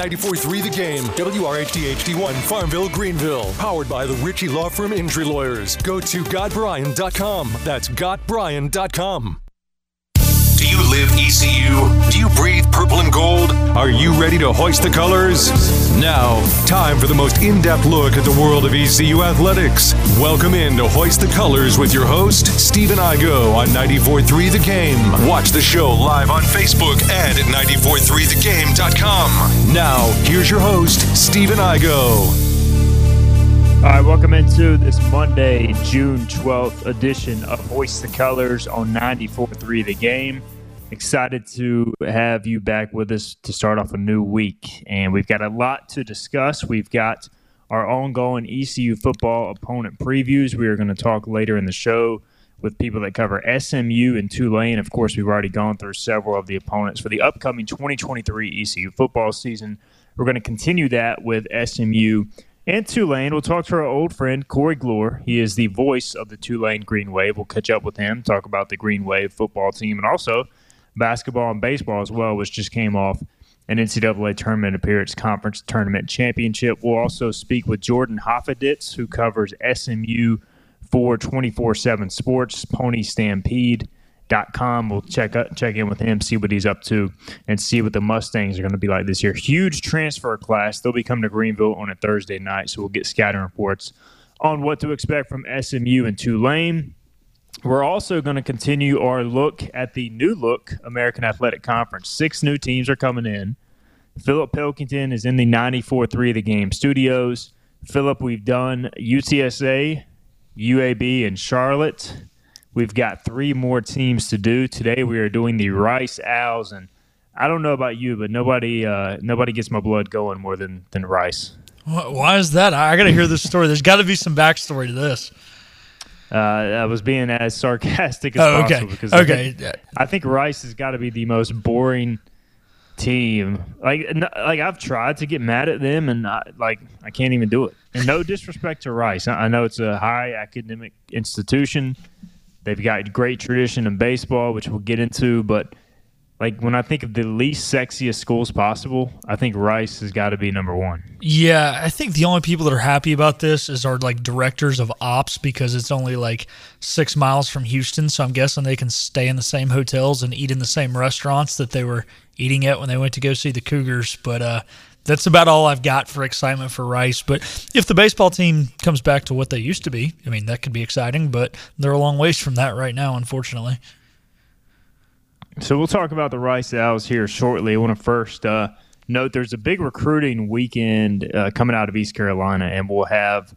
94.3 The Game, WRHD HD1 Farmville, Greenville. Powered by the Ritchie Law Firm Injury Lawyers. Go to GotBryan.com. That's GotBryan.com. Do you live ECU? Do you breathe purple and gold? Are you ready to hoist the colors? Now, time for the most in depth look at the world of ECU athletics. Welcome in to Hoist the Colors with your host, Stephen Igo on 94.3 The Game. Watch the show live on Facebook and at 943thegame.com. Now, here's your host, Stephen Igo. All right, welcome into this Monday, June 12th edition of Hoist the Colors on 94.3 The Game. Excited to have you back with us to start off a new week. And we've got a lot to discuss. We've got our ongoing ECU football opponent previews. We are going to talk later in the show with people that cover SMU and Tulane. Of course, we've already gone through several of the opponents for the upcoming 2023 ECU football season. We're going to continue that with SMU and Tulane. We'll talk to our old friend Corey Glore. He is the voice of the Tulane Green Wave. We'll catch up with him, talk about the Green Wave football team, and also basketball and baseball as well, which just came off an NCAA tournament appearance conference tournament championship. We'll also speak with Jordan Hoffeditz, who covers SMU for 24 7 Sports, Pony Stampede. Dot com. We'll check up, check in with him, see what he's up to, and see what the Mustangs are going to be like this year. Huge transfer class. They'll be coming to Greenville on a Thursday night, so we'll get scouting reports on what to expect from SMU and Tulane. We're also going to continue our look at the new look American Athletic Conference. Six new teams are coming in. Philip Pilkington is in the 94-3 of the game studios. Philip, we've done UTSA, UAB, and Charlotte. We've got three more teams to do. Today we are doing the Rice Owls, and I don't know about you, but nobody uh, nobody gets my blood going more than than Rice. Why is that? I got to hear this story. There's got to be some backstory to this. Uh, I was being as sarcastic as oh, okay. possible because okay. I think, I think Rice has got to be the most boring team. Like, like I've tried to get mad at them, and I, like I can't even do it. And no disrespect to Rice, I know it's a high academic institution. They've got great tradition in baseball, which we'll get into, but like when I think of the least sexiest schools possible, I think Rice has got to be number one. Yeah, I think the only people that are happy about this is our like directors of ops because it's only like six miles from Houston, so I'm guessing they can stay in the same hotels and eat in the same restaurants that they were eating at when they went to go see the Cougars. But uh, that's about all I've got for excitement for Rice. But if the baseball team comes back to what they used to be, I mean that could be exciting. But they're a long ways from that right now, unfortunately. So we'll talk about the Rice Owls here shortly. I want to first uh, note there's a big recruiting weekend uh, coming out of East Carolina, and we'll have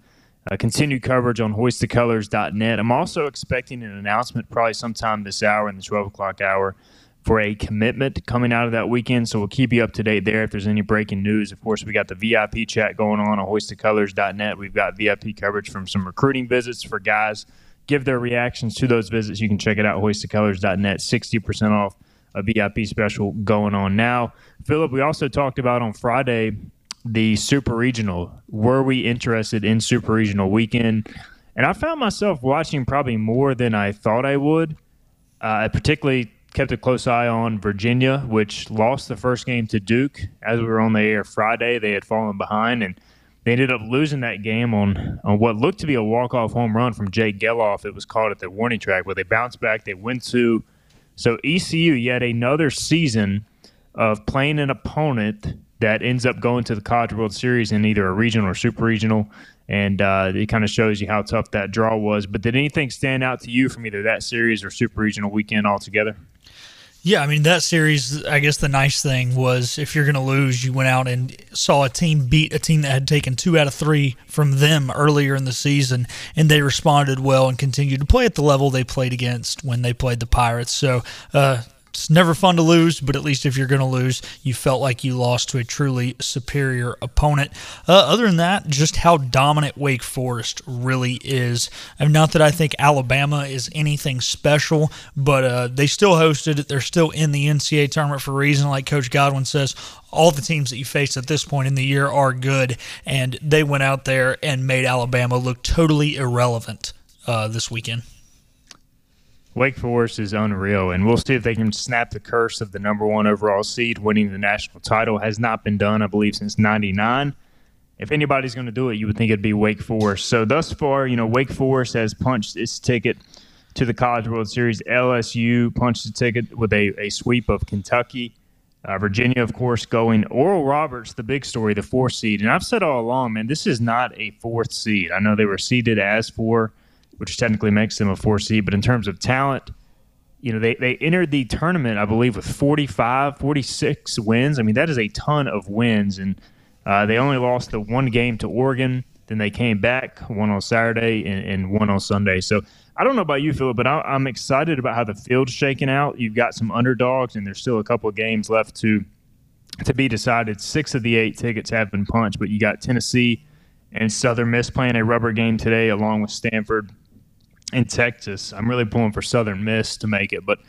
uh, continued coverage on hoistthecolors.net. I'm also expecting an announcement probably sometime this hour in the 12 o'clock hour for a commitment coming out of that weekend. So we'll keep you up to date there if there's any breaking news. Of course, we got the VIP chat going on on hoistthecolors.net. We've got VIP coverage from some recruiting visits for guys – give their reactions to those visits. You can check it out, hoistthecolors.net, 60% off a VIP special going on now. Philip, we also talked about on Friday the Super Regional. Were we interested in Super Regional weekend? And I found myself watching probably more than I thought I would. Uh, I particularly kept a close eye on Virginia, which lost the first game to Duke as we were on the air Friday. They had fallen behind and – they ended up losing that game on, on what looked to be a walk-off home run from Jay Gelof. It was called at the warning track, where they bounced back. They went to so ECU yet another season of playing an opponent that ends up going to the College World Series in either a regional or super regional, and uh, it kind of shows you how tough that draw was. But did anything stand out to you from either that series or super regional weekend altogether? Yeah, I mean that series. I guess the nice thing was if you're going to lose, you went out and saw a team beat a team that had taken two out of three from them earlier in the season, and they responded well and continued to play at the level they played against when they played the Pirates. So uh, it's never fun to lose, but at least if you're going to lose, you felt like you lost to a truly superior opponent. Uh, other than that, just how dominant Wake Forest really is. I mean, not that I think Alabama is anything special, but uh, they still hosted it. They're still in the NCAA tournament for a reason. Like Coach Godwin says, all the teams that you face at this point in the year are good, and they went out there and made Alabama look totally irrelevant uh, this weekend. Wake Forest is unreal, and we'll see if they can snap the curse of the number one overall seed winning the national title. Has not been done, I believe, since '99. If anybody's going to do it, you would think it'd be Wake Forest. So thus far, you know, Wake Forest has punched its ticket to the College World Series. LSU punched the ticket with a, a sweep of Kentucky. Uh, Virginia, of course, going. Oral Roberts, the big story, the fourth seed. And I've said all along, man, this is not a fourth seed. I know they were seeded as four, which technically makes them a four seed, but in terms of talent, you know, they, they entered the tournament, I believe, with 45, 46 wins. I mean, that is a ton of wins. And uh, they only lost the one game to Oregon. Then they came back, won on Saturday and, and one on Sunday. So I don't know about you, Philip, but I, am excited about how the field's shaking out. You've got some underdogs, and there's still a couple of games left to to be decided. Six of the eight tickets have been punched, but you got Tennessee and Southern Miss playing a rubber game today, along with Stanford and Texas. I'm really pulling for Southern Miss to make it, but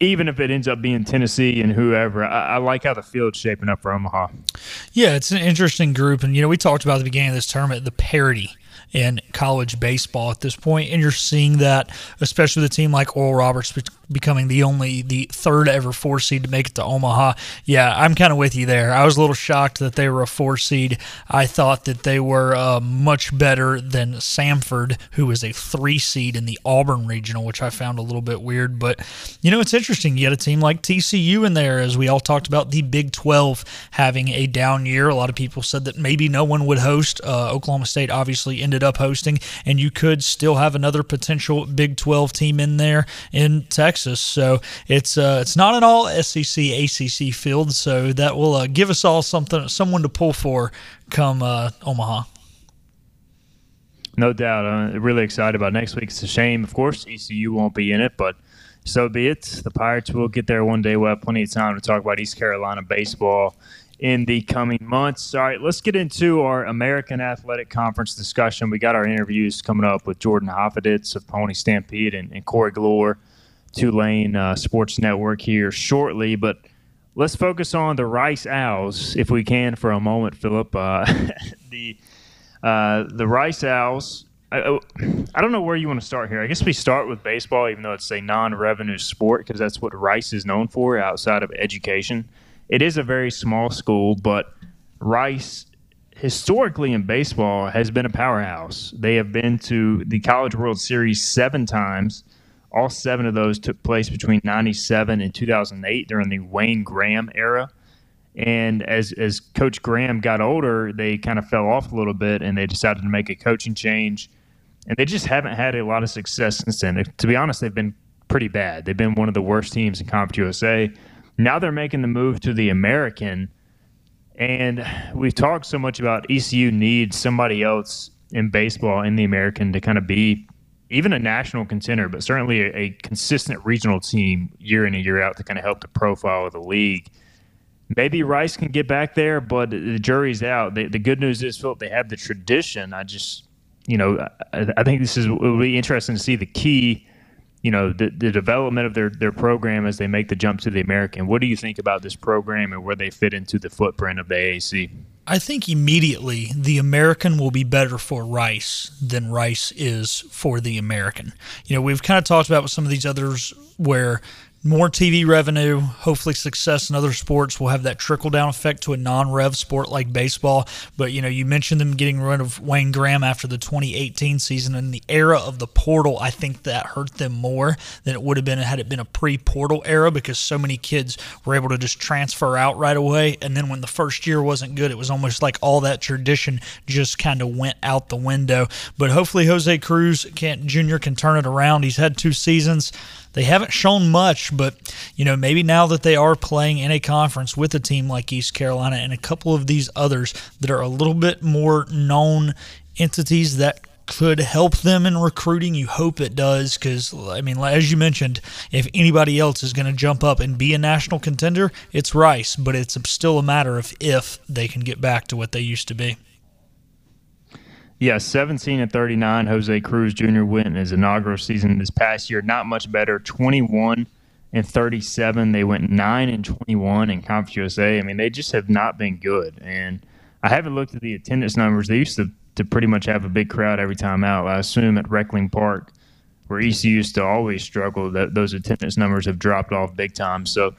even if it ends up being Tennessee and whoever, I, I, like how the field's shaping up for Omaha. Yeah, it's an interesting group, and you know we talked about the beginning of this tournament the parity in college baseball at this point, and you're seeing that, especially with a team like Oral Roberts becoming the only the third ever four seed to make it to Omaha. Yeah, I'm kind of with you there. I was a little shocked that they were a four seed. I thought that they were uh, much better than Samford, who was a three seed in the Auburn regional, which I found a little bit weird. But you know, it's interesting. You had a team like TCU in there, as we all talked about the Big 12 having a down year. A lot of people said that maybe no one would host. Uh, Oklahoma State obviously ended up hosting, and you could still have another potential Big 12 team in there in Texas. So it's uh, it's not an all SEC ACC field, so that will uh, give us all something someone to pull for come uh, Omaha. No doubt. I'm really excited about next week. It's a shame, of course, ECU won't be in it, but so be it. The Pirates will get there one day. We'll have plenty of time to talk about East Carolina baseball in the coming months. All right, let's get into our American Athletic Conference discussion. We got our interviews coming up with Jordan Hoffeditz of Pony Stampede and, and Corey Glore, Tulane uh, Sports Network here shortly. But let's focus on the Rice Owls, if we can, for a moment, Philip. Uh, the uh, the Rice Owls. I, I don't know where you want to start here. I guess we start with baseball, even though it's a non-revenue sport, because that's what Rice is known for outside of education it is a very small school, but Rice historically in baseball has been a powerhouse. They have been to the College World Series seven times. All seven of those took place between 97 and 2008 during the Wayne Graham era. And as, as Coach Graham got older, they kind of fell off a little bit and they decided to make a coaching change. And they just haven't had a lot of success since then. To be honest, they've been pretty bad. They've been one of the worst teams in Conference USA. Now they're making the move to the American. And we've talked so much about ECU needs somebody else in baseball in the American to kind of be even a national contender, but certainly a, a, consistent regional team year in and year out to kind of help the profile of the league. Maybe Rice can get back there, but the jury's out. The, the good news is, Philip, they have the tradition. I just, you know, I, I think this is it will be interesting to see the key you know the, the development of their, their program as they make the jump to the American. What do you think about this program and where they fit into the footprint of the AAC? I think immediately the American will be better for Rice than Rice is for the American. You know, we've kind of talked about with some of these others where more TV revenue, hopefully success in other sports will have that trickle down effect to a non-rev sport like baseball. But you know, you mentioned them getting rid of Wayne Graham after the 2018 season in the era of the portal. I think that hurt them more than it would have been had it been a pre-portal era because so many kids were able to just transfer out right away. And then when the first year wasn't good, it was almost like all that tradition just kind of went out the window. But hopefully, Jose Cruz can Jr. can turn it around. He's had two seasons they haven't shown much, but you know maybe now that they are playing in a conference with a team like East Carolina and a couple of these others that are a little bit more known entities that could help them in recruiting. You hope it does because, I mean, as you mentioned, if anybody else is going to jump up and be a national contender, it's Rice, but it's still a matter of if they can get back to what they used to be. Yeah, 17 and 39. Jose Cruz Jr. went in his inaugural season this past year. Not much better. 21 and 37. They went 9 and 21 in Conference USA. I mean, they just have not been good. And I haven't looked at the attendance numbers. They used to, to pretty much have a big crowd every time out. I assume at Reckling Park where ECU used to always struggle. That those attendance numbers have dropped off big time. So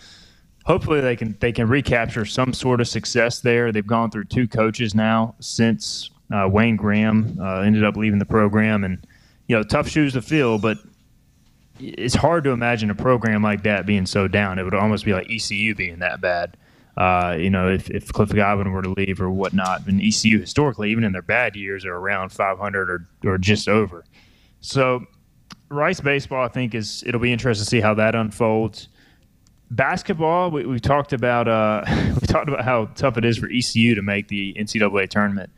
hopefully they can they can recapture some sort of success there. They've gone through two coaches now since uh, Wayne Graham uh, ended up leaving the program, and you know tough shoes to fill, but it's hard to imagine a program like that being so down. It would almost be like ECU being that bad. Uh, you know, if, if Cliff Godwin were to leave or whatnot, and ECU historically, even in their bad years, are around 500 or, or just over. So, Rice baseball, I think, is it'll be interesting to see how that unfolds. Basketball, we, we talked about uh, we talked about how tough it is for ECU to make the NCAA tournament.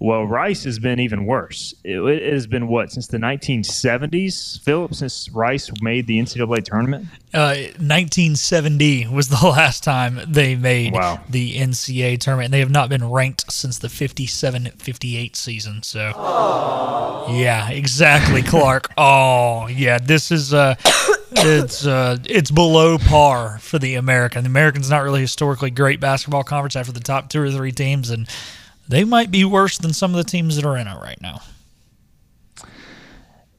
Well, Rice has been even worse. It, it, has been what since the 1970s, Philip, since Rice made the NCAA tournament. Uh, 1970 was the last time they made wow. the NCAA tournament. They have not been ranked since the 57-58 season. So, Aww. yeah, exactly, Clark. oh, yeah, this is uh, it's uh, it's below par for the American. The American's not really historically great basketball conference after the top two or three teams and they might be worse than some of the teams that are in it right now.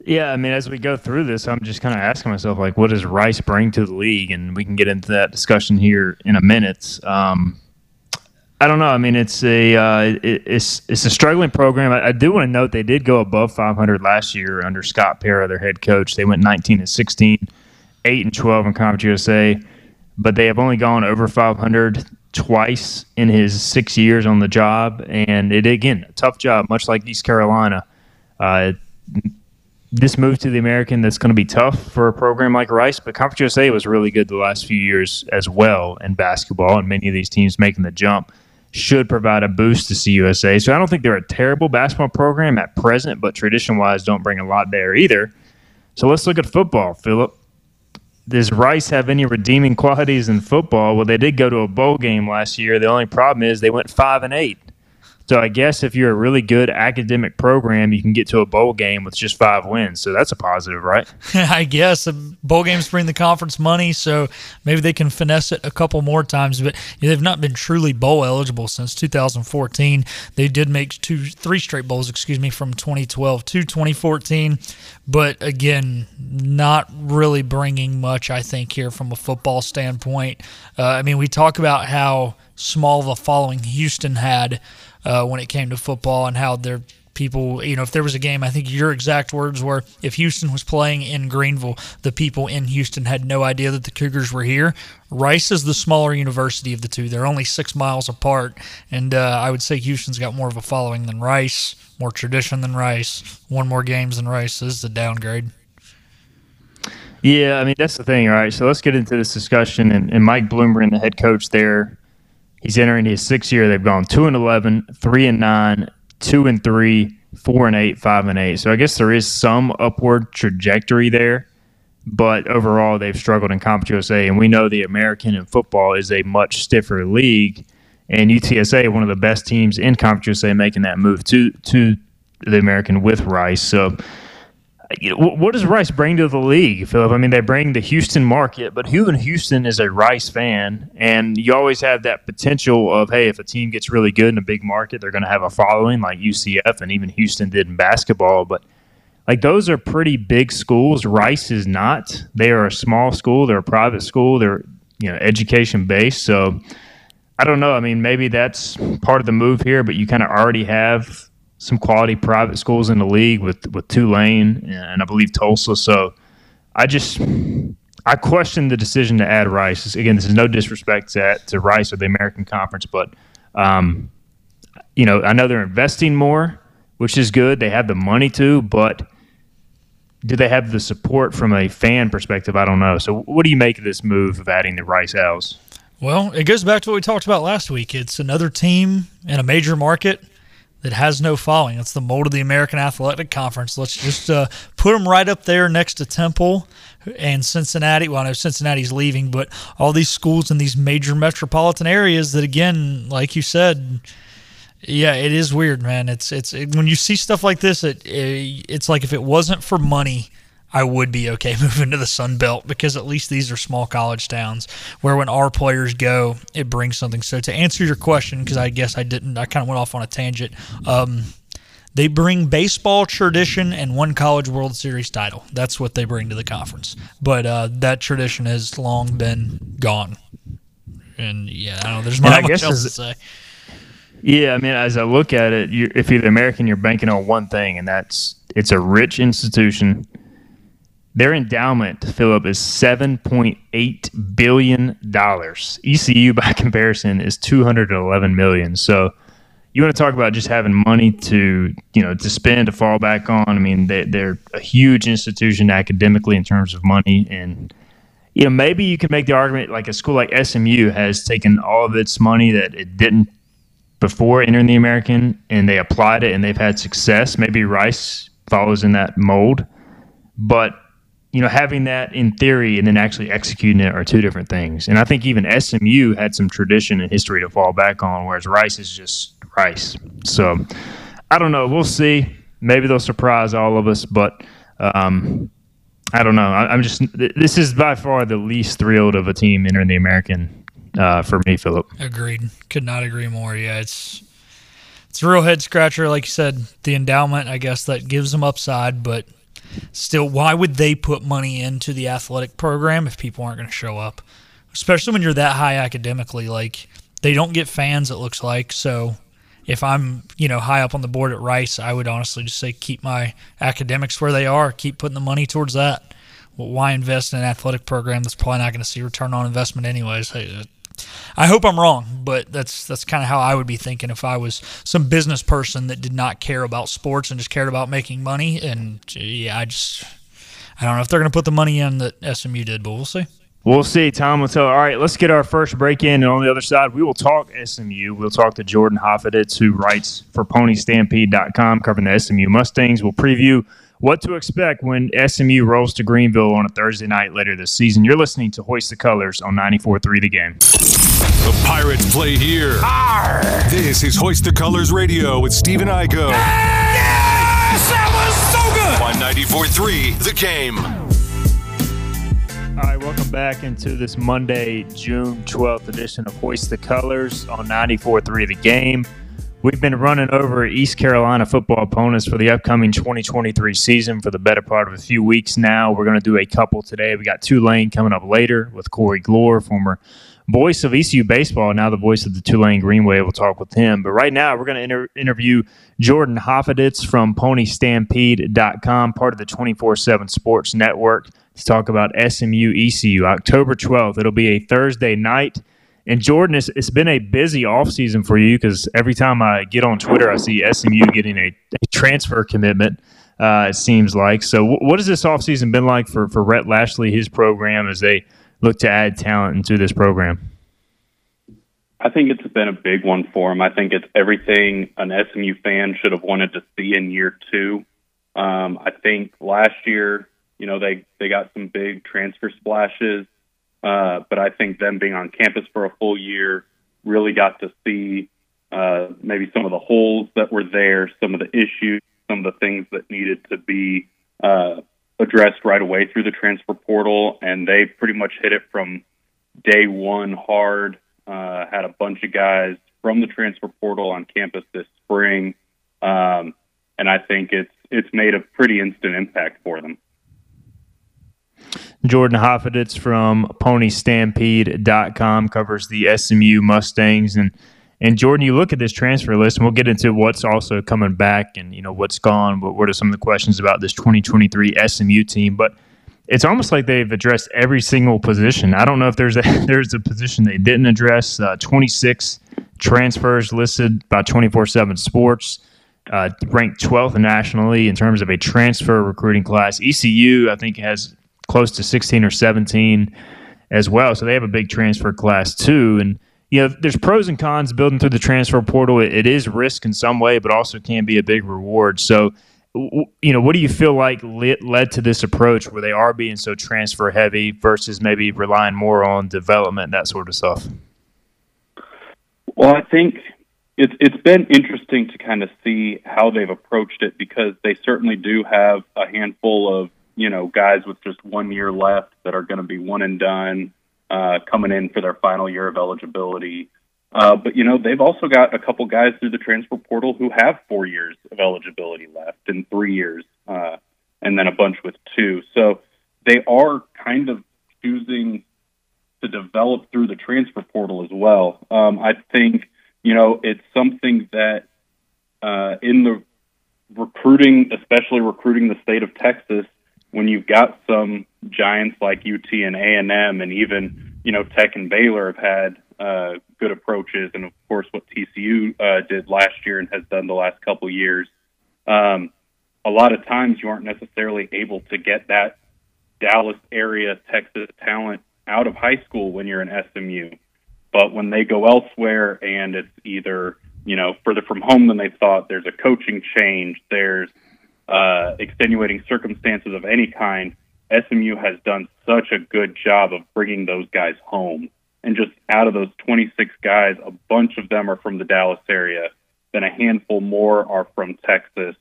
Yeah, I mean, as we go through this, I'm just kind of asking myself, like, what does Rice bring to the league? And we can get into that discussion here in a minute. Um, I don't know. I mean, it's a uh, it, it's it's a struggling program. I, I do want to note they did go above 500 last year under Scott Pera, their head coach. They went 19 and 16, eight and 12 in Conference USA, but they have only gone over 500 twice in his six years on the job, and it again a tough job, much like East Carolina. Uh, this move to the American that's going to be tough for a program like Rice, but Conference USA was really good the last few years as well in basketball, and many of these teams making the jump should provide a boost to CUSA. So I don't think they're a terrible basketball program at present, but tradition wise, don't bring a lot there either. So let's look at football, Philip does Rice have any redeeming qualities in football? Well, they did go to a bowl game last year. The only problem is they went five and eight. So I guess if you're a really good academic program, you can get to a bowl game with just five wins. So that's a positive, right? I guess bowl games bring the conference money, so maybe they can finesse it a couple more times. But they've not been truly bowl eligible since 2014. They did make two, three straight bowls, excuse me, from 2012 to 2014. But again, not really bringing much, I think, here from a football standpoint. Uh, I mean, we talk about how small of a following Houston had uh, when it came to football and how their people, you know, if there was a game, I think your exact words were if Houston was playing in Greenville, the people in Houston had no idea that the Cougars were here. Rice is the smaller university of the two. They're only six miles apart. And uh, I would say Houston's got more of a following than Rice, more tradition than Rice, won more games than Rice. Is a downgrade. Yeah, I mean, that's the thing. Right. So let's get into this discussion. And, and Mike Bloomgren, the head coach there, He's entering his sixth year. They've gone two and 11, three and nine, two and three, four and eight, five and eight. So I guess there is some upward trajectory there, but overall they've struggled in Conference USA, and we know the American in football is a much stiffer league, and UTSA one of the best teams in Conference USA making that move to to the American with Rice. So what does Rice bring to the league, Philip? I mean, they bring the Houston market, but who in Houston is a Rice fan? And you always have that potential of, hey, if a team gets really good in a big market, they're going to have a following like UCF and even Houston did in basketball. But like those are pretty big schools. Rice is not. They are a small school. They're a private school. They're you know education based. So I don't know. I mean, maybe that's part of the move here, but you kind of already have some quality private schools in the league with with Tulane and I believe Tulsa. So I just I question the decision to add Rice. Again, this is no disrespect to, to Rice or the American Conference, but um, you know I know they're investing more, which is good. They have the money to, but do they have the support from a fan perspective? I don't know. So what do you make of this move of adding the Rice Owls? Well, it goes back to what we talked about last week. It's another team in a major market that has no following. It's the mold of the American Athletic Conference. Let's just uh, put them right up there next to Temple and Cincinnati. Well, I know Cincinnati's leaving, but all these schools in these major metropolitan areas that, again, like you said, yeah, it is weird, man. It's it's it, when you see stuff like this, it, it it's like if it wasn't for money I would be okay moving to the Sun Belt because at least these are small college towns where when our players go, it brings something. So to answer your question, because I guess I didn't, I kind of went off on a tangent. Um, They bring baseball tradition and one college World Series title. That's what they bring to the conference. But uh, that tradition has long been gone. And yeah, I don't know. There's not much else to say. Yeah, I mean, as I look at it, if you're the American, you're banking on one thing, and that's it's a rich institution. Their endowment, to Philip, is seven point eight billion dollars. ECU, by comparison, is 211 million. So, you want to talk about just having money to you know to spend to fall back on? I mean, they, they're a huge institution academically in terms of money, and you know maybe you can make the argument like a school like SMU has taken all of its money that it didn't before entering the American and they applied it and they've had success. Maybe Rice follows in that mold, but you know, having that in theory and then actually executing it are two different things. And I think even SMU had some tradition and history to fall back on, whereas Rice is just Rice. So I don't know. We'll see. Maybe they'll surprise all of us, but um, I don't know. I, am just this is by far the least thrilled of a team entering the American uh, for me, Philip. Agreed. Could not agree more. Yeah, it's it's a real head scratcher. Like you said, the endowment, I guess, that gives them upside, but still, why would they put money into the athletic program if people aren't going to show up? Especially when you're that high academically. Like they don't get fans. It looks like so. If I'm, you know, high up on the board at Rice, I would honestly just say keep my academics where they are. Keep putting the money towards that. Well, why invest in an athletic program that's probably not going to see return on investment anyways? I hope I'm wrong, but that's that's kind of how I would be thinking if I was some business person that did not care about sports and just cared about making money. And yeah, I just I don't know if they're going to put the money in that SMU did, but we'll see. We'll see. Tom will tell. All right, let's get our first break in, and on the other side, we will talk SMU. We'll talk to Jordan Hoffeditz, who writes for PonyStampede.com, covering the SMU Mustangs. We'll preview what to expect when SMU rolls to Greenville on a Thursday night later this season. You're listening to Hoist the Colors on 94.3 The Game. The Pirates play here. Arr! This is Hoist the Colors Radio with Stephen Igo. Yes! That was so good! On 94.3 The Game. All right, welcome back into this Monday, June 12th edition of Hoist the Colors on 94.3 The Game. We've been running over East Carolina football opponents for the upcoming 2023 season for the better part of a few weeks now. We're going to do a couple today. We got Tulane coming up later with Corey Glore, former voice of ECU baseball, now the voice of the Tulane Green Wave. We'll talk with him. But right now, we're going to inter- interview Jordan Hoffeditz from PonyStampede.com, part of the 24 7 Sports Network, to talk about SMU ECU. October 12th, it'll be a Thursday night. And Jordan, it's, it's been a busy offseason for you because every time I get on Twitter, I see SMU getting a, a transfer commitment. Uh, it seems like. So, w- what has this offseason been like for for Rhett Lashlee, his program, as they look to add talent into this program? I think it's been a big one for him. I think it's everything an SMU fan should have wanted to see in year two. Um, I think last year, you know, they they got some big transfer splashes. Uh, but I think them being on campus for a full year really got to see uh, maybe some of the holes that were there, some of the issues, some of the things that needed to be uh, addressed right away through the transfer portal. And they pretty much hit it from day one hard. Uh, had a bunch of guys from the transfer portal on campus this spring. Um, and I think it's it's made a pretty instant impact for them. Jordan Hoffeditz from PonyStampede.com covers the SMU Mustangs. And, and Jordan, you look at this transfer list, and we'll get into what's also coming back and, you know, what's gone, but what are some of the questions about this 2023 SMU team. But it's almost like they've addressed every single position. I don't know if there's a there's a position they didn't address. Uh, 26 transfers listed by 24/7 Sports, uh, ranked 12th nationally in terms of a transfer recruiting class. ECU, I think, has close to 16 or 17 as well. So they have a big transfer class too. And, you know, there's pros and cons building through the transfer portal. it, it is risk in some way, but also can be a big reward. So, you know, what do you feel like led to this approach where they are being so transfer heavy versus maybe relying more on development, that sort of stuff? Well, I think it's it's been interesting to kind of see how they've approached it because they certainly do have a handful of you know, guys with just one year left that are going to be one and done, uh, coming in for their final year of eligibility. Uh, but you know, they've also got a couple guys through the transfer portal who have four years of eligibility left and three years, uh, and then a bunch with two. So they are kind of choosing to develop through the transfer portal as well. Um, I think you know it's something that uh, in the recruiting, especially recruiting the state of Texas, when you've got some giants like UT and A and M, and even you know Tech and Baylor have had uh, good approaches, and of course what TCU uh, did last year and has done the last couple years. Um, a lot of times you aren't necessarily able to get that Dallas area Texas talent out of high school when you're in SMU. But when they go elsewhere and it's either, you know, further from home than they thought, there's a coaching change, there's uh, extenuating circumstances of any kind, SMU has done such a good job of bringing those guys home. And just out of those 26 guys, a bunch of them are from the Dallas area. Then a handful more are from Texas.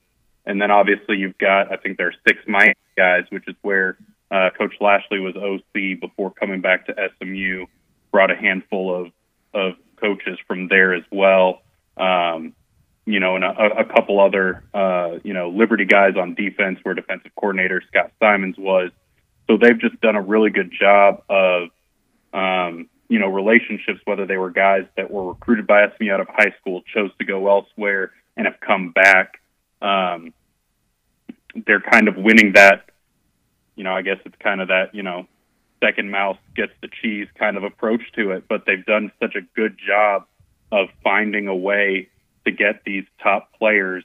And then obviously you've got, I think there are six Miami guys, which is where uh, Coach Lashlee was OC before coming back to SMU. Brought a handful of of coaches from there as well. Um, you know, and a, a couple other, uh, you know, Liberty guys on defense, where defensive coordinator Scott Symons was. So they've just done a really good job of, um, you know, relationships. Whether they were guys that were recruited by SMU out of high school, chose to go elsewhere, and have come back. Um, they're kind of winning that you know, I guess it's kind of that, you know, second mouse gets the cheese kind of approach to it, but they've done such a good job of finding a way to get these top players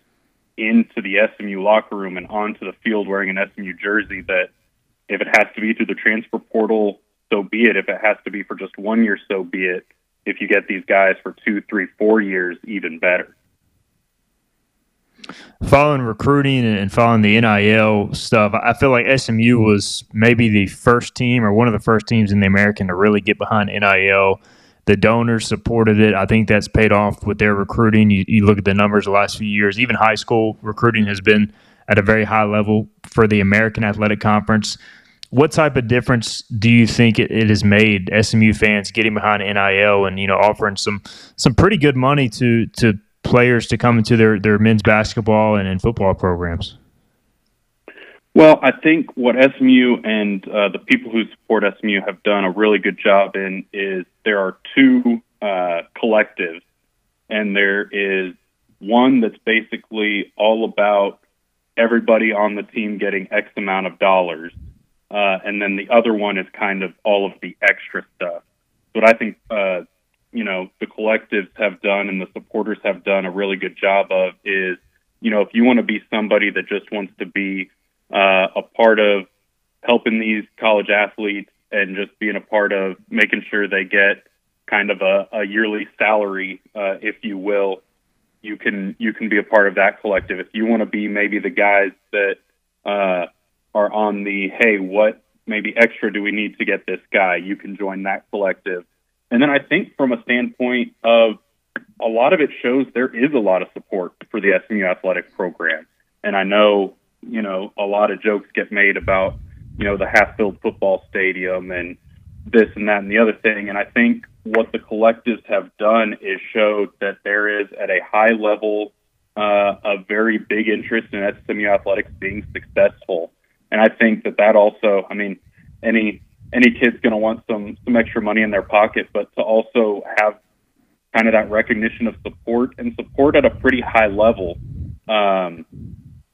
into the SMU locker room and onto the field wearing an SMU jersey that if it has to be through the transfer portal, so be it. If it has to be for just one year, so be it. If you get these guys for two, three, four years, even better following recruiting and following the NIL stuff, I feel like SMU was maybe the first team or one of the first teams in the American to really get behind NIL. The donors supported it. I think that's paid off with their recruiting. You, you look at the numbers the last few years, even high school recruiting has been at a very high level for the American Athletic Conference. What type of difference do you think it, it has made SMU fans getting behind NIL and you know offering some some pretty good money to to players to come into their, their men's basketball and, and football programs? Well, I think what SMU and uh, the people who support SMU have done a really good job in is there are two uh, collectives, and there is one that's basically all about everybody on the team getting X amount of dollars, uh, and then the other one is kind of all of the extra stuff. But I think uh, you know the collectives have done and the supporters have done a really good job of is you know if you want to be somebody that just wants to be uh, a part of helping these college athletes and just being a part of making sure they get kind of a, a yearly salary, uh, if you will, you can you can be a part of that collective. If you want to be maybe the guys that uh, are on the hey, what maybe extra do we need to get this guy? You can join that collective. And then I think from a standpoint of a lot of it shows there is a lot of support for the SMU athletic program. And I know, you know, a lot of jokes get made about, you know, the half filled football stadium and this and that and the other thing. And I think what the collectives have done is showed that there is at a high level uh, a very big interest in SMU athletics being successful. And I think that that also, I mean, any any kid's going to want some some extra money in their pocket, but to also have kind of that recognition of support and support at a pretty high level um,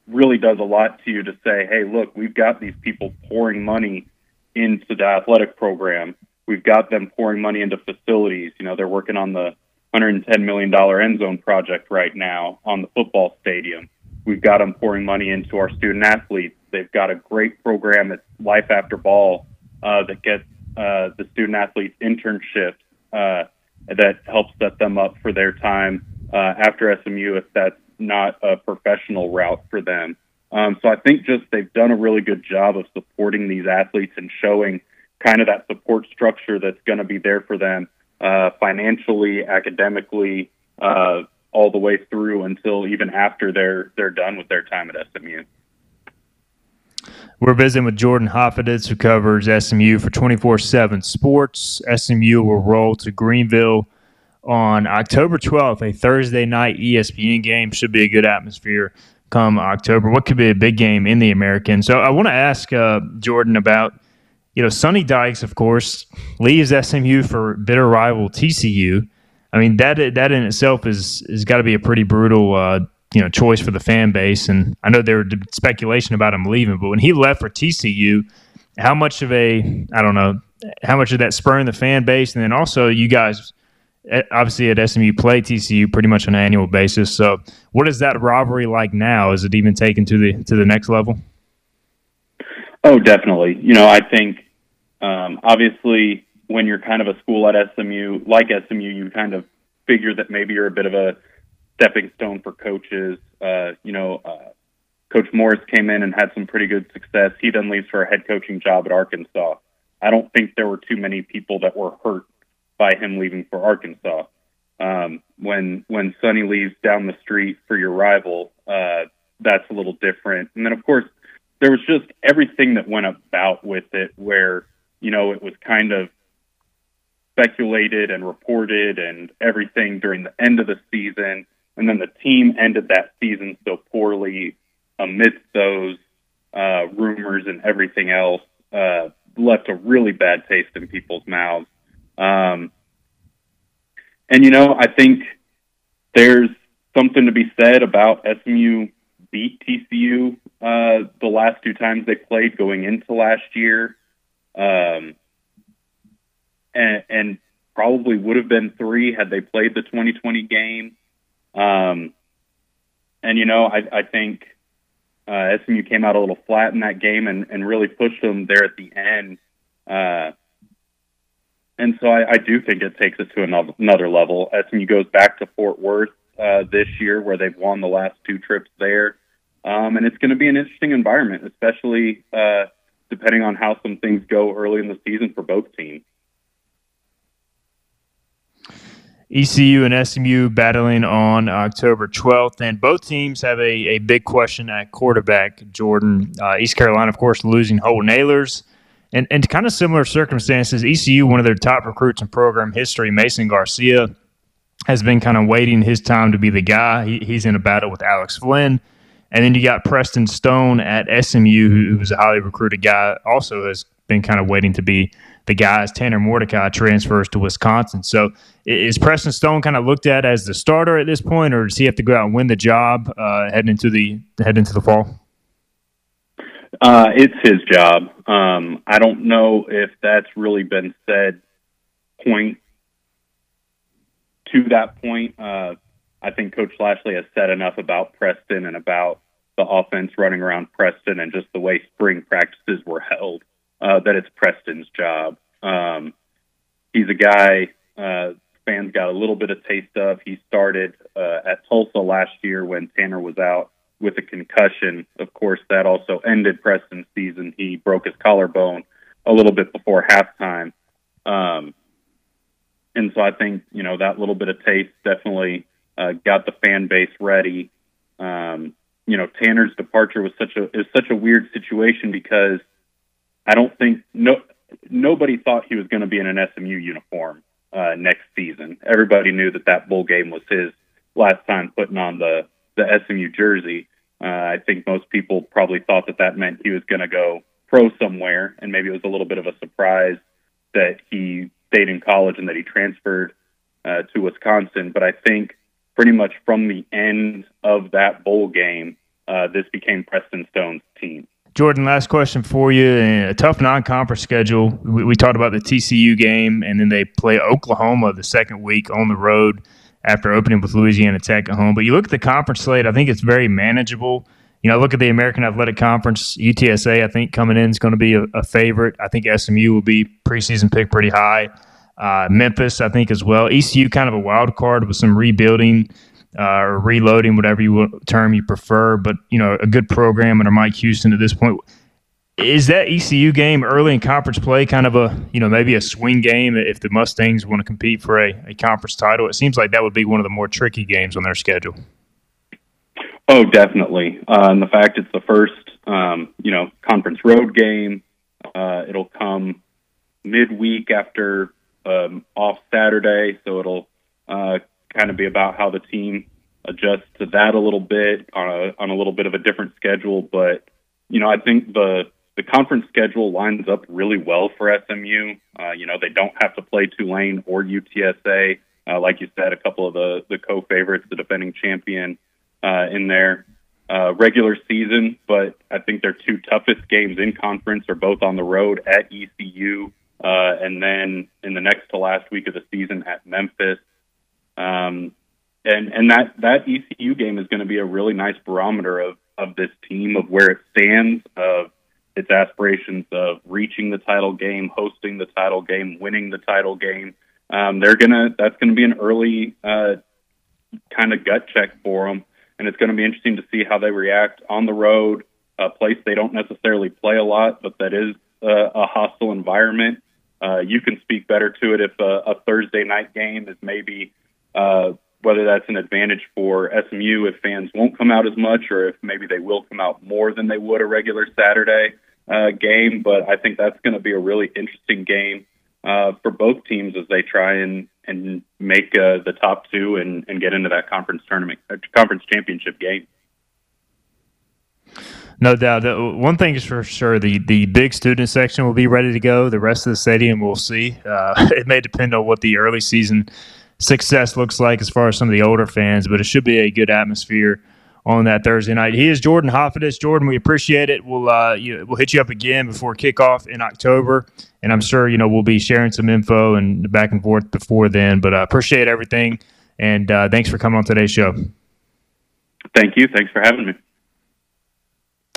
really does a lot to you to say, hey, look, we've got these people pouring money into the athletic program. We've got them pouring money into facilities. You know, they're working on the $110 million end zone project right now on the football stadium. We've got them pouring money into our student athletes. They've got a great program at Life After Ball uh, that gets uh, the student athletes internships uh, that helps set them up for their time uh, after SMU if that's not a professional route for them. Um, so I think just they've done a really good job of supporting these athletes and showing kind of that support structure that's going to be there for them uh, financially, academically, uh, all the way through until even after they're they're done with their time at SMU. We're visiting with Jordan Hoffeditz, who covers SMU for 24 7 Sports. SMU will roll to Greenville on October 12th, a Thursday night ESPN game. Should be a good atmosphere come October. What could be a big game in the American? So I want to ask uh, Jordan about, you know, Sonny Dykes, of course, leaves SMU for bitter rival TCU. I mean that that in itself is is got to be a pretty brutal uh, you know choice for the fan base. And I know there was speculation about him leaving, but when he left for TCU, how much of a I don't know how much of that spurring the fan base, and then also you guys obviously at SMU play TCU pretty much on an annual basis. So, what is that rivalry like now? Is it even taken to the to the next level? Oh, definitely. You know, I think um, obviously when you're kind of a school at SMU, like SMU, you kind of figure that maybe you're a bit of a stepping stone for coaches. Uh, you know, uh, Coach Morris came in and had some pretty good success. He then leaves for a head coaching job at Arkansas. I don't think there were too many people that were hurt by him leaving for Arkansas. Um, when when Sonny leaves down the street for your rival, uh, that's a little different. And then of course there was just everything that went about with it, where you know it was kind of speculated and reported and everything during the end of the season, and then the team ended that season so poorly amidst those uh, rumors and everything else. Uh, left a really bad taste in people's mouths. Um, and you know, I think there's something to be said about SMU beat TCU uh, the last two times they played going into last year, um, and, and, probably would have been three had they played the 2020 game. Um, and you know, I, I think uh, SMU came out a little flat in that game and, and really pushed them there at the end. Uh, and so I, I do think it takes it to another, level. SMU goes back to Fort Worth uh, this year, where they've won the last two trips there, um, and it's going to be an interesting environment, especially uh, depending on how some things go early in the season for both teams. ECU and SMU battling on October 12th, and both teams have a, a big question at quarterback. Jordan, uh, East Carolina, of course, losing Holton Ahlers. And, and kind of similar circumstances, ECU, one of their top recruits in program history, Mason Garcia, has been kind of waiting his time to be the guy. He, he's in a battle with Alex Flinn. And then you got Preston Stone at SMU, who, who's a highly recruited guy, also has been kind of waiting to be the guy as Tanner Mordecai transfers to Wisconsin. So is Preston Stone kind of looked at as the starter at this point, or does he have to go out and win the job uh, heading into the heading into the fall? Uh, it's his job. Um, I don't know if that's really been said point to that point. Uh, I think Coach Lashlee has said enough about Preston and about the offense running around Preston and just the way spring practices were held uh, that it's Preston's job. Um, he's a guy uh, fans got a little bit of taste of. He started uh, at Tulsa last year when Tanner was out with a concussion. Of course, that also ended Preston's season. He broke his collarbone a little bit before halftime. Um, and so I think, you know, that little bit of taste definitely uh, got the fan base ready. Um, you know, Tanner's departure was such a is such a weird situation because I don't think no nobody thought he was going to be in an SMU uniform uh, next season. Everybody knew that that bowl game was his last time putting on the the SMU jersey. Uh, I think most people probably thought that that meant he was going to go pro somewhere, and maybe it was a little bit of a surprise that he stayed in college and that he transferred uh, to Wisconsin. But I think pretty much from the end of that bowl game, uh, this became Preston Stone's team. Jordan, last question for you. A tough non-conference schedule. We, we, talked about the TCU game, and then they play Oklahoma the second week on the road after opening with Louisiana Tech at home. But you look at the conference slate, I think it's very manageable. You know, look at the American Athletic Conference, UTSA, I think coming in is going to be a, a favorite. I think SMU will be preseason pick pretty high. Uh, Memphis, I think, as well. ECU, kind of a wild card with some rebuilding uh, or reloading, whatever you term you prefer. But, you know, a good program under Mike Houston at this point is that ECU game early in conference play kind of a you know maybe a swing game if the Mustangs want to compete for a, a conference title? It seems like that would be one of the more tricky games on their schedule. Oh, definitely. Uh, and the fact it's the first um, you know conference road game, uh, it'll come midweek after um, off Saturday, so it'll uh, kind of be about how the team adjusts to that a little bit on a, on a little bit of a different schedule. But you know, I think the the conference schedule lines up really well for SMU. Uh, you know, they don't have to play Tulane or UTSA. Uh, like you said, a couple of the the co-favorites, the defending champion, uh, in their uh, regular season. But I think their two toughest games in conference are both on the road at ECU, uh, and then in the next to last week of the season at Memphis. Um, and and that that ECU game is going to be a really nice barometer of of this team of where it stands of its aspirations of reaching the title game, hosting the title game, winning the title game. Um, they're gonna that's to be an early uh, kind of gut check for them, and it's to be interesting to see how they react on the road, a place they don't necessarily play a lot, but that is uh, a hostile environment. Uh, you can speak better to it if a, a Thursday night game is maybe uh, whether that's an advantage for SMU if fans won't come out as much, or if maybe they will come out more than they would a regular Saturday uh, game. But I think that's going to be a really interesting game uh, for both teams as they try and and make uh, the top two and, and get into that conference tournament, uh, conference championship game. No doubt. One thing is for sure: the the big student section will be ready to go. The rest of the stadium, we'll see. Uh, it may depend on what the early season success looks like as far as some of the older fans, but it should be a good atmosphere on that Thursday night. He is Jordan Hoffidis. Jordan, we appreciate it. We'll uh, you, we'll hit you up again before kickoff in October, and I'm sure you know we'll be sharing some info and back and forth before then. But I uh, appreciate everything, and uh, thanks for coming on today's show. Thank you. Thanks for having me.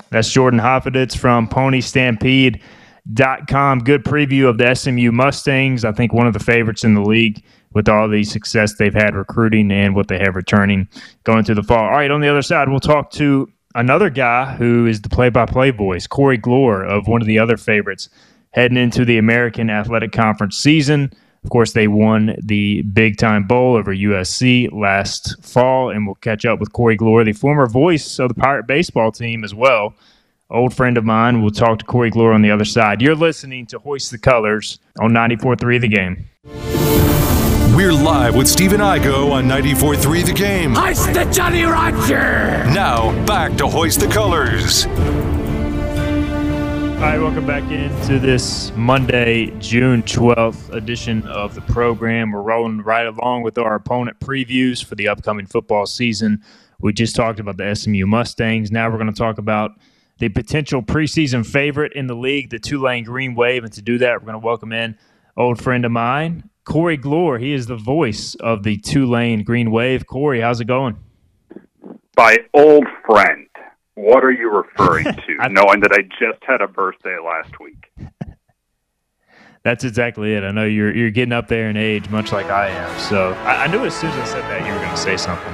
That's Jordan Hoffiditz from Pony Stampede. Dot com. Good preview of the SMU Mustangs. I think one of the favorites in the league with all the success they've had recruiting and what they have returning going through the fall. All right, on the other side, we'll talk to another guy who is the play-by-play voice, Corey Glore of one of the other favorites heading into the American Athletic Conference season. Of course, they won the Big Time Bowl over USC last fall, and we'll catch up with Corey Glore, the former voice of the Pirate baseball team as well. Old friend of mine. We'll talk to Corey Glore on the other side. You're listening to Hoist the Colors on 94.3 The Game. We're live with Stephen Igo on 94.3 The Game. Hoist the Jolly Roger! Now, back to Hoist the Colors. All right, welcome back into this Monday, June 12th edition of the program. We're rolling right along with our opponent previews for the upcoming football season. We just talked about the SMU Mustangs. Now we're going to talk about the potential preseason favorite in the league, the Tulane Green Wave. And to do that, we're going to welcome in old friend of mine, Corey Glore. He is the voice of the Tulane Green Wave. Corey, how's it going? By old friend, what are you referring to? I, knowing that I just had a birthday last week. That's exactly it. I know you're you're getting up there in age, much like I am. So I, I knew as soon as I said that you were going to say something.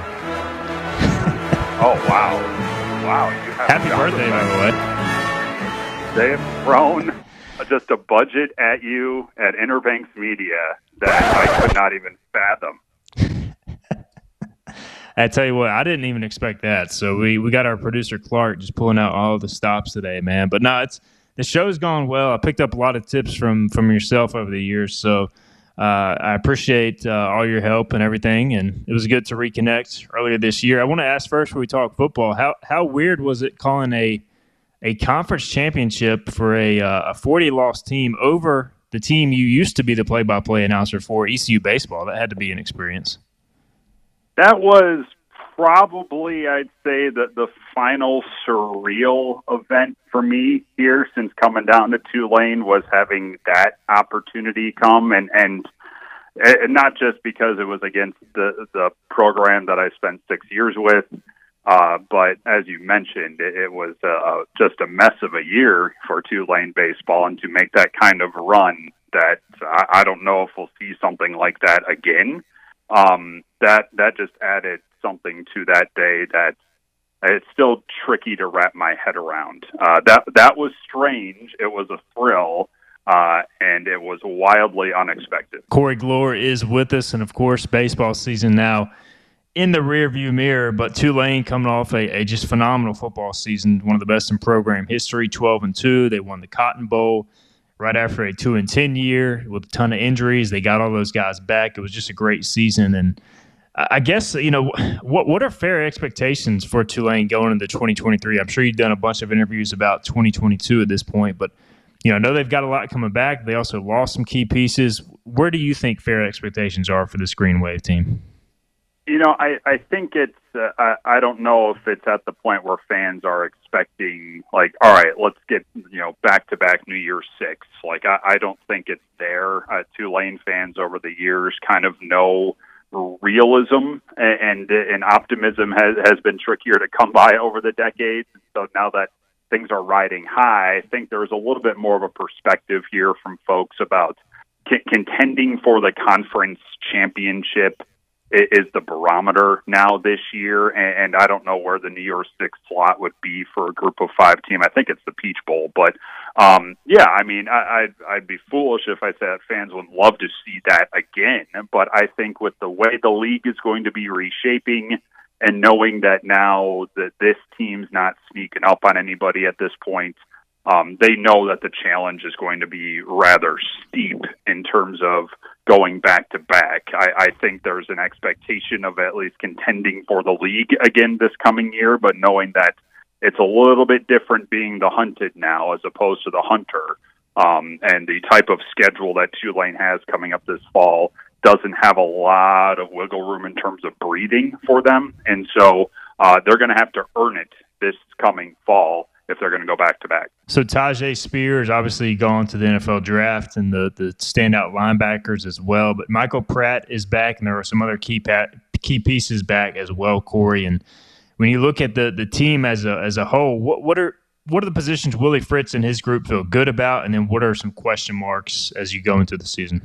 oh wow, wow! Happy birthday, by the way. They have thrown just a budget at you at Inner Banks Media that I could not even fathom. I tell you what, I didn't even expect that. So we, we got our producer Clark just pulling out all the stops today, man. But no, it's the show's gone well. I picked up a lot of tips from from yourself over the years, so uh, I appreciate uh, all your help and everything. And it was good to reconnect earlier this year. I want to ask first, when we talk football, how how weird was it calling a a conference championship for a uh, a 40 loss team over the team you used to be the play by play announcer for, ECU baseball. That had to be an experience. That was probably, I'd say, that the final surreal event for me here since coming down to Tulane was having that opportunity come and and. And not just because it was against the the program that I spent six years with, uh, but as you mentioned, it, it was uh, just a mess of a year for Tulane baseball, and to make that kind of run, that I, I don't know if we'll see something like that again. Um, that that just added something to that day that it's still tricky to wrap my head around. Uh, that that was strange. It was a thrill. Uh, and it was wildly unexpected. Corey Glore is with us, and of course, baseball season now in the rearview mirror, but Tulane coming off a, a, just phenomenal football season, one of the best in program history, 12 and 2. They won the Cotton Bowl, right after a two and ten year with a ton of injuries. They got all those guys back. It was just a great season, and I guess you know what what are fair expectations for Tulane going into 2023. I'm sure you've done a bunch of interviews about 2022 at this point, but you know, I know they've got a lot coming back. They also lost some key pieces. Where do you think fair expectations are for this Green Wave team? You know, I, I think it's, uh, I, I don't know if it's at the point where fans are expecting, like, all right, let's get, you know, back to back New Year's Six. Like, I, I don't think it's there. Uh, Tulane fans over the years kind of know realism and, and, optimism has, has been trickier to come by over the decades. So now that things are riding high, I think there's a little bit more of a perspective here from folks about c- contending for the conference championship is the barometer now this year, and, I don't know where the New Year's Six slot would be for a Group of Five team. I think it's the Peach Bowl, but um, yeah, I mean, I, I'd, I'd be foolish if I said fans would love to see that again. But I think with the way the league is going to be reshaping, and knowing that now that this team's not sneaking up on anybody at this point, um, they know that the challenge is going to be rather steep in terms of going back to back. I, I think there's an expectation of at least contending for the league again this coming year, but knowing that it's a little bit different being the hunted now as opposed to the hunter. Um, and the type of schedule that Tulane has coming up this fall doesn't have a lot of wiggle room in terms of breathing for them. And so uh, they're going to have to earn it this coming fall if they're going to go back to back. So Tyjae Spears obviously gone to the NFL draft and the the standout linebackers as well. But Michael Pratt is back, and there are some other key pat, key pieces back as well, Corey. And when you look at the the team as a as a whole, what what are what are the positions Willie Fritz and his group feel good about, and then what are some question marks as you go into the season?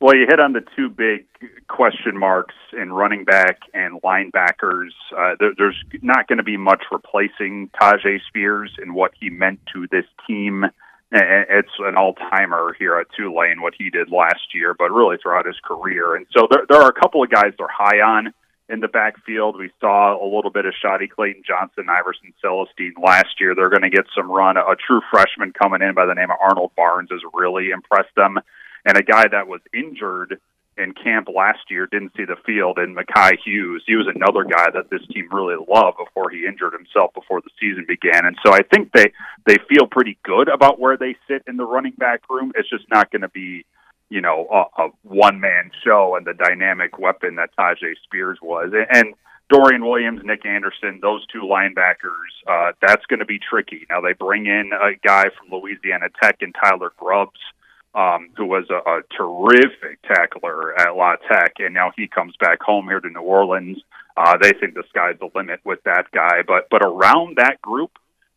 Well, you hit on the two big question marks in running back and linebackers. Uh, there, there's not going to be much replacing Tyjae Spears and what he meant to this team. It's an all timer here at Tulane, what he did last year, but really throughout his career. And so there, there are a couple of guys they're high on in the backfield. We saw a little bit of Shaadie Clayton Johnson, Iverson Celestine last year. They're going to get some run. A true freshman coming in by the name of Arnold Barnes has really impressed them and a guy that was injured in camp last year didn't see the field and Makhi Hughes. He was another guy that this team really loved before he injured himself before the season began. And so I think they they feel pretty good about where they sit in the running back room. It's just not going to be, you know, a, a one man show and the dynamic weapon that Tyjae Spears was. And Dorian Williams, Nick Anderson, those two linebackers, uh, that's going to be tricky. Now they bring in a guy from Louisiana Tech and Tyler Grubbs um, who was a, a terrific tackler at La Tech, and now he comes back home here to New Orleans. Uh, they think the sky's the limit with that guy, but but around that group,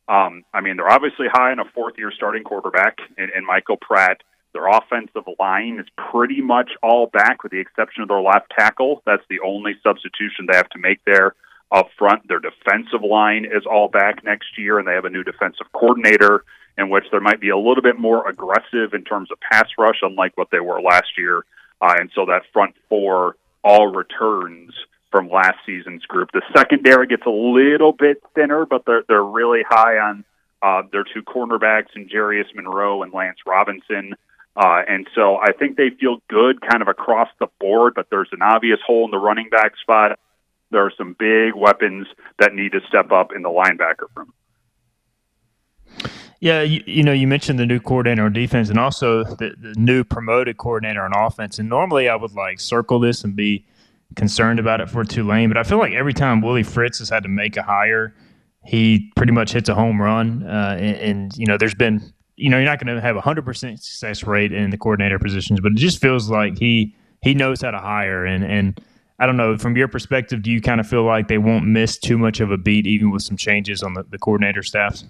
um, I mean, they're obviously high in a fourth-year starting quarterback and, in Michael Pratt. Their offensive line is pretty much all back, with the exception of their left tackle. That's the only substitution they have to make there up front. Their defensive line is all back next year, and they have a new defensive coordinator in which there might be a little bit more aggressive in terms of pass rush, unlike what they were last year. Uh, and so that front four all returns from last season's group. The secondary gets a little bit thinner, but they're they're really high on uh, their two cornerbacks and Jarius Monroe and Lance Robinson. Uh, and so I think they feel good kind of across the board, but there's an obvious hole in the running back spot. There are some big weapons that need to step up in the linebacker room. Yeah, you, you, know, you mentioned the new coordinator on defense and also the, the, new promoted coordinator on offense. And normally I would like circle this and be concerned about it for Tulane, but I feel like every time Willie Fritz has had to make a hire, he pretty much hits a home run. Uh, and, and, you know, there's been, you know, you're not going to have a 100% success rate in the coordinator positions, but it just feels like he he knows how to hire. And, and I don't know, from your perspective, do you kind of feel like they won't miss too much of a beat even with some changes on the, the coordinator staffs?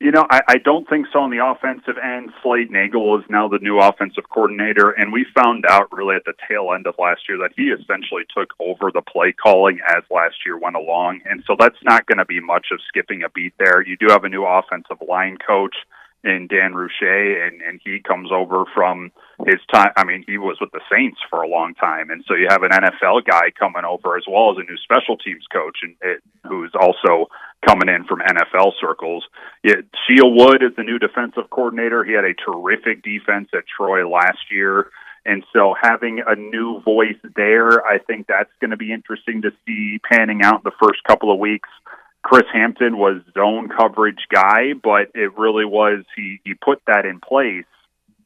You know, I, I don't think so on the offensive end. Slade Nagel is now the new offensive coordinator, and we found out really at the tail end of last year that he essentially took over the play calling as last year went along. And so that's not going to be much of skipping a beat there. You do have a new offensive line coach in Dan Roushar, and, and he comes over from his time. I mean, he was with the Saints for a long time, and so you have an NFL guy coming over as well as a new special teams coach, and it, who's also coming in from NFL circles. Yeah, Shiel Wood is the new defensive coordinator. He had a terrific defense at Troy last year. And so having a new voice there, I think that's going to be interesting to see panning out the first couple of weeks. Chris Hampton was zone coverage guy, but it really was he he put that in place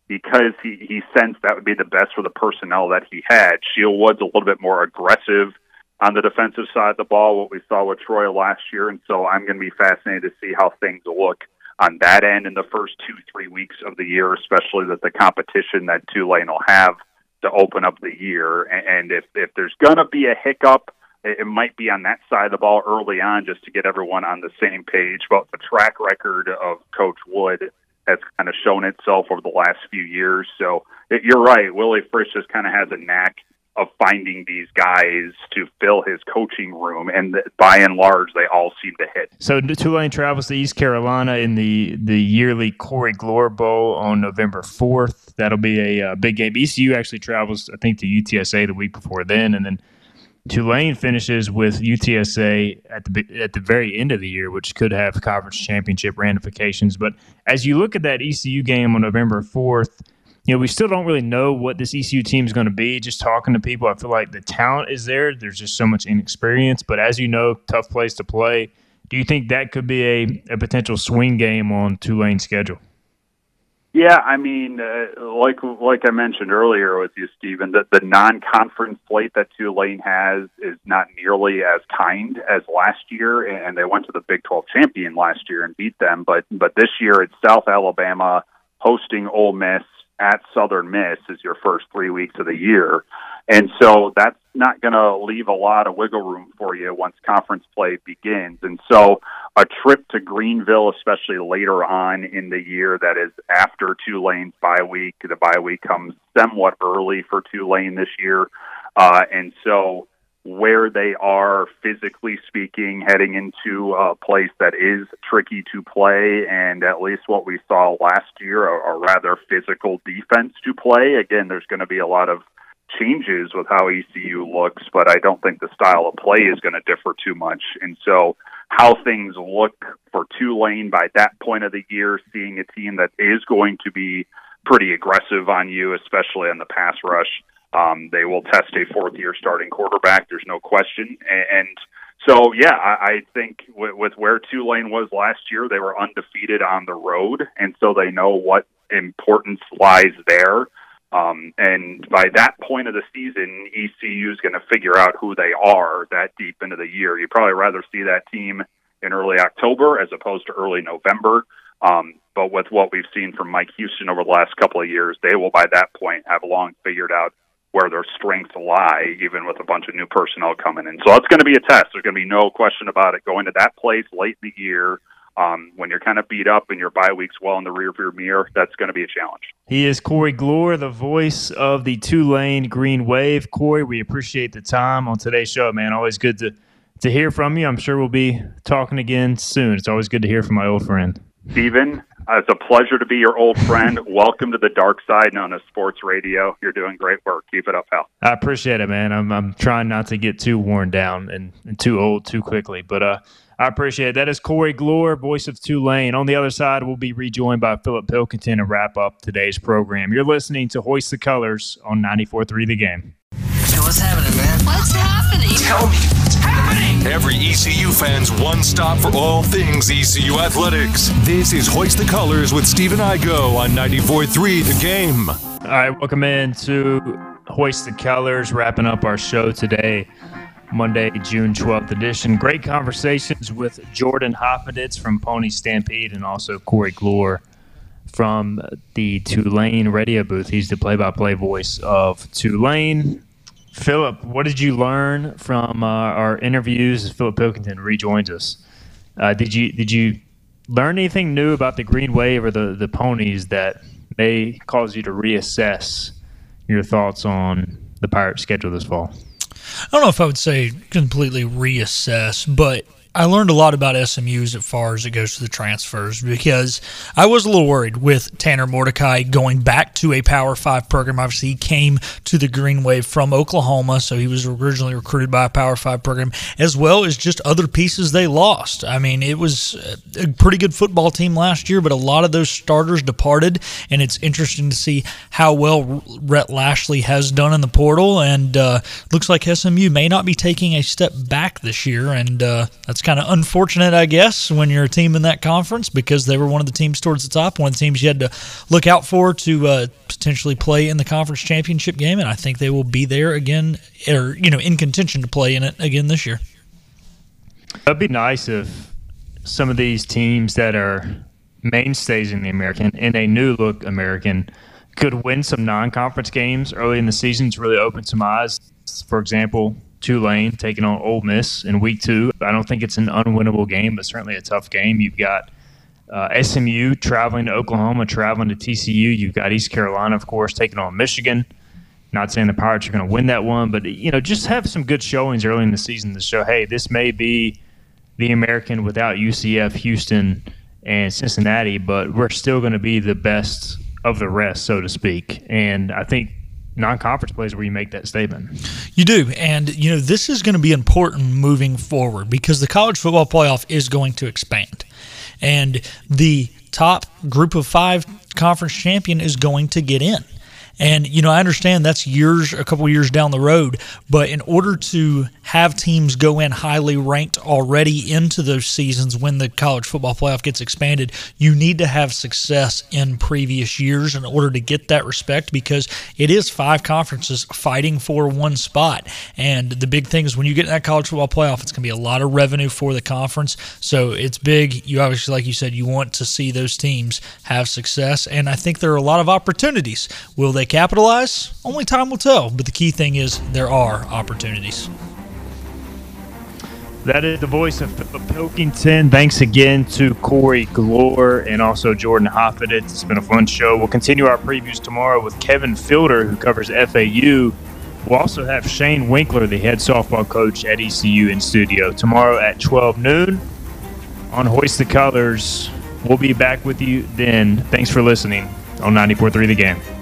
because he he sensed that would be the best for the personnel that he had. Shiel Wood's a little bit more aggressive on the defensive side of the ball, what we saw with Troy last year, and so I'm going to be fascinated to see how things look on that end in the first two three weeks of the year, especially that the competition that Tulane will have to open up the year, and if if there's going to be a hiccup it might be on that side of the ball early on just to get everyone on the same page. But the track record of Coach Wood has kind of shown itself over the last few years. So it, you're right. Willie Fritz just kind of has a knack of finding these guys to fill his coaching room, and by and large, they all seem to hit. So Tulane travels to East Carolina in the the yearly Corey Glore Bowl on November fourth. That'll be a, a, uh, big game. ECU actually travels, I think, to UTSA the week before then, and then Tulane finishes with UTSA at the at the very end of the year, which could have conference championship ramifications. But as you look at that ECU game on November fourth, you know we still don't really know what this ECU team is going to be. Just talking to people, I feel like the talent is there. There's just so much inexperience. But as you know, tough place to play. Do you think that could be a, a potential swing game on Tulane's schedule? Yeah, I mean, uh, like like I mentioned earlier with you, Stephen, that the non-conference slate that Tulane has is not nearly as kind as last year, and they went to the Big 12 champion last year and beat them. But but this year it's South Alabama hosting Ole Miss at Southern Miss is your first three weeks of the year, and so that's not going to leave a lot of wiggle room for you once conference play begins. And so a trip to Greenville, especially later on in the year, that is after Tulane's bye week. The bye week comes somewhat early for Tulane this year. Uh, and so where they are physically speaking, heading into a place that is tricky to play, and at least what we saw last year, a, a rather physical defense to play. Again, there's going to be a lot of changes with how ECU looks, but I don't think the style of play is going to differ too much. And so, how things look for Tulane by that point of the year, seeing a team that is going to be pretty aggressive on you, especially on the pass rush. Um, they will test a fourth year starting quarterback. There's no question. And, so, yeah, I, I think with, with where Tulane was last year, they were undefeated on the road. And so they know what importance lies there. Um, and by that point of the season, ECU is going to figure out who they are that deep into the year. You'd probably rather see that team in early October as opposed to early November. Um, but with what we've seen from Mike Houston over the last couple of years, they will by that point have long figured out where their strengths lie, even with a bunch of new personnel coming in. So it's going to be a test. There's going to be no question about it. Going to that place late in the year um, when you're kind of beat up and your bye week's well in the rearview mirror, that's going to be a challenge. He is Corey Glore, the voice of the Tulane Green Wave. Corey, we appreciate the time on today's show, man. Always good to to hear from you. I'm sure we'll be talking again soon. It's always good to hear from my old friend. Stephen, uh, it's a pleasure to be your old friend. Welcome to the dark side known as sports radio. You're doing great work. Keep it up, pal. I appreciate it, man. I'm, I'm trying not to get too worn down and, and too old too quickly. But uh, I appreciate it. That is Corey Glore, voice of Tulane. On the other side, we'll be rejoined by Philip Pilkington to wrap up today's program. You're listening to Hoist the Colors on 94.3 The Game. Hey, what's happening, man? What's happening? Tell me what's happening. Every ECU fan's one stop for all things ECU athletics. This is Hoist the Colors with Stephen Igo on 94.3 The Game. All right, welcome in to Hoist the Colors, wrapping up our show today. Monday, June 12th edition. Great conversations with Jordan Hoffeditz from Pony Stampede and also Corey Glore from the Tulane radio booth. He's the play by play voice of Tulane. Philip, what did you learn from uh, our interviews as Philip Pilkington rejoins us? Uh, did you did you learn anything new about the Green Wave or the, the ponies that may cause you to reassess your thoughts on the Pirates schedule this fall? I don't know if I would say completely reassess, but I learned a lot about SMUs as far as it goes to the transfers because I was a little worried with Tanner Mordecai going back to a Power Five program. Obviously, he came to the Green Wave from Oklahoma, so he was originally recruited by a Power Five program, as well as just other pieces they lost. I mean, it was a pretty good football team last year, but a lot of those starters departed, and it's interesting to see how well Rhett Lashlee has done in the portal. And uh, looks like SMU may not be taking a step back this year, and uh, that's kind of unfortunate, I guess, when you're a team in that conference because they were one of the teams towards the top, one of the teams you had to look out for to uh, potentially play in the conference championship game, and I think they will be there again, or you know, in contention to play in it again this year. That'd be nice if some of these teams that are mainstays in the American and a new look American could win some non-conference games early in the season to really open some eyes. For example, Tulane taking on Ole Miss in week two. I don't think it's an unwinnable game, but certainly a tough game. You've got uh, SMU traveling to Oklahoma, traveling to TCU. You've got East Carolina, of course, taking on Michigan. Not saying the Pirates are going to win that one, but you know, just have some good showings early in the season to show, hey, this may be the American without UCF, Houston, and Cincinnati, but we're still going to be the best of the rest, so to speak. And I think non-conference plays where you make that statement. You do, and you know this is going to be important moving forward because the college football playoff is going to expand, and the top group of five conference champion is going to get in. And you know, I understand that's years, a couple years down the road, but in order to have teams go in highly ranked already into those seasons when the college football playoff gets expanded, you need to have success in previous years in order to get that respect because it is five conferences fighting for one spot. And the big thing is when you get in that college football playoff, it's going to be a lot of revenue for the conference. So it's big. You obviously, like you said, you want to see those teams have success. And I think there are a lot of opportunities. Will they capitalize? Only time will tell. But the key thing is there are opportunities. That is the voice of Philip Pilkington. Thanks again to Corey Glore and also Jordan Hoffett. It's been a fun show. We'll continue our previews tomorrow with Kevin Fielder, who covers FAU. We'll also have Shane Winkler, the head softball coach at ECU, in studio tomorrow at 12 noon on Hoist the Colors. We'll be back with you then. Thanks for listening on 94.3 The Game.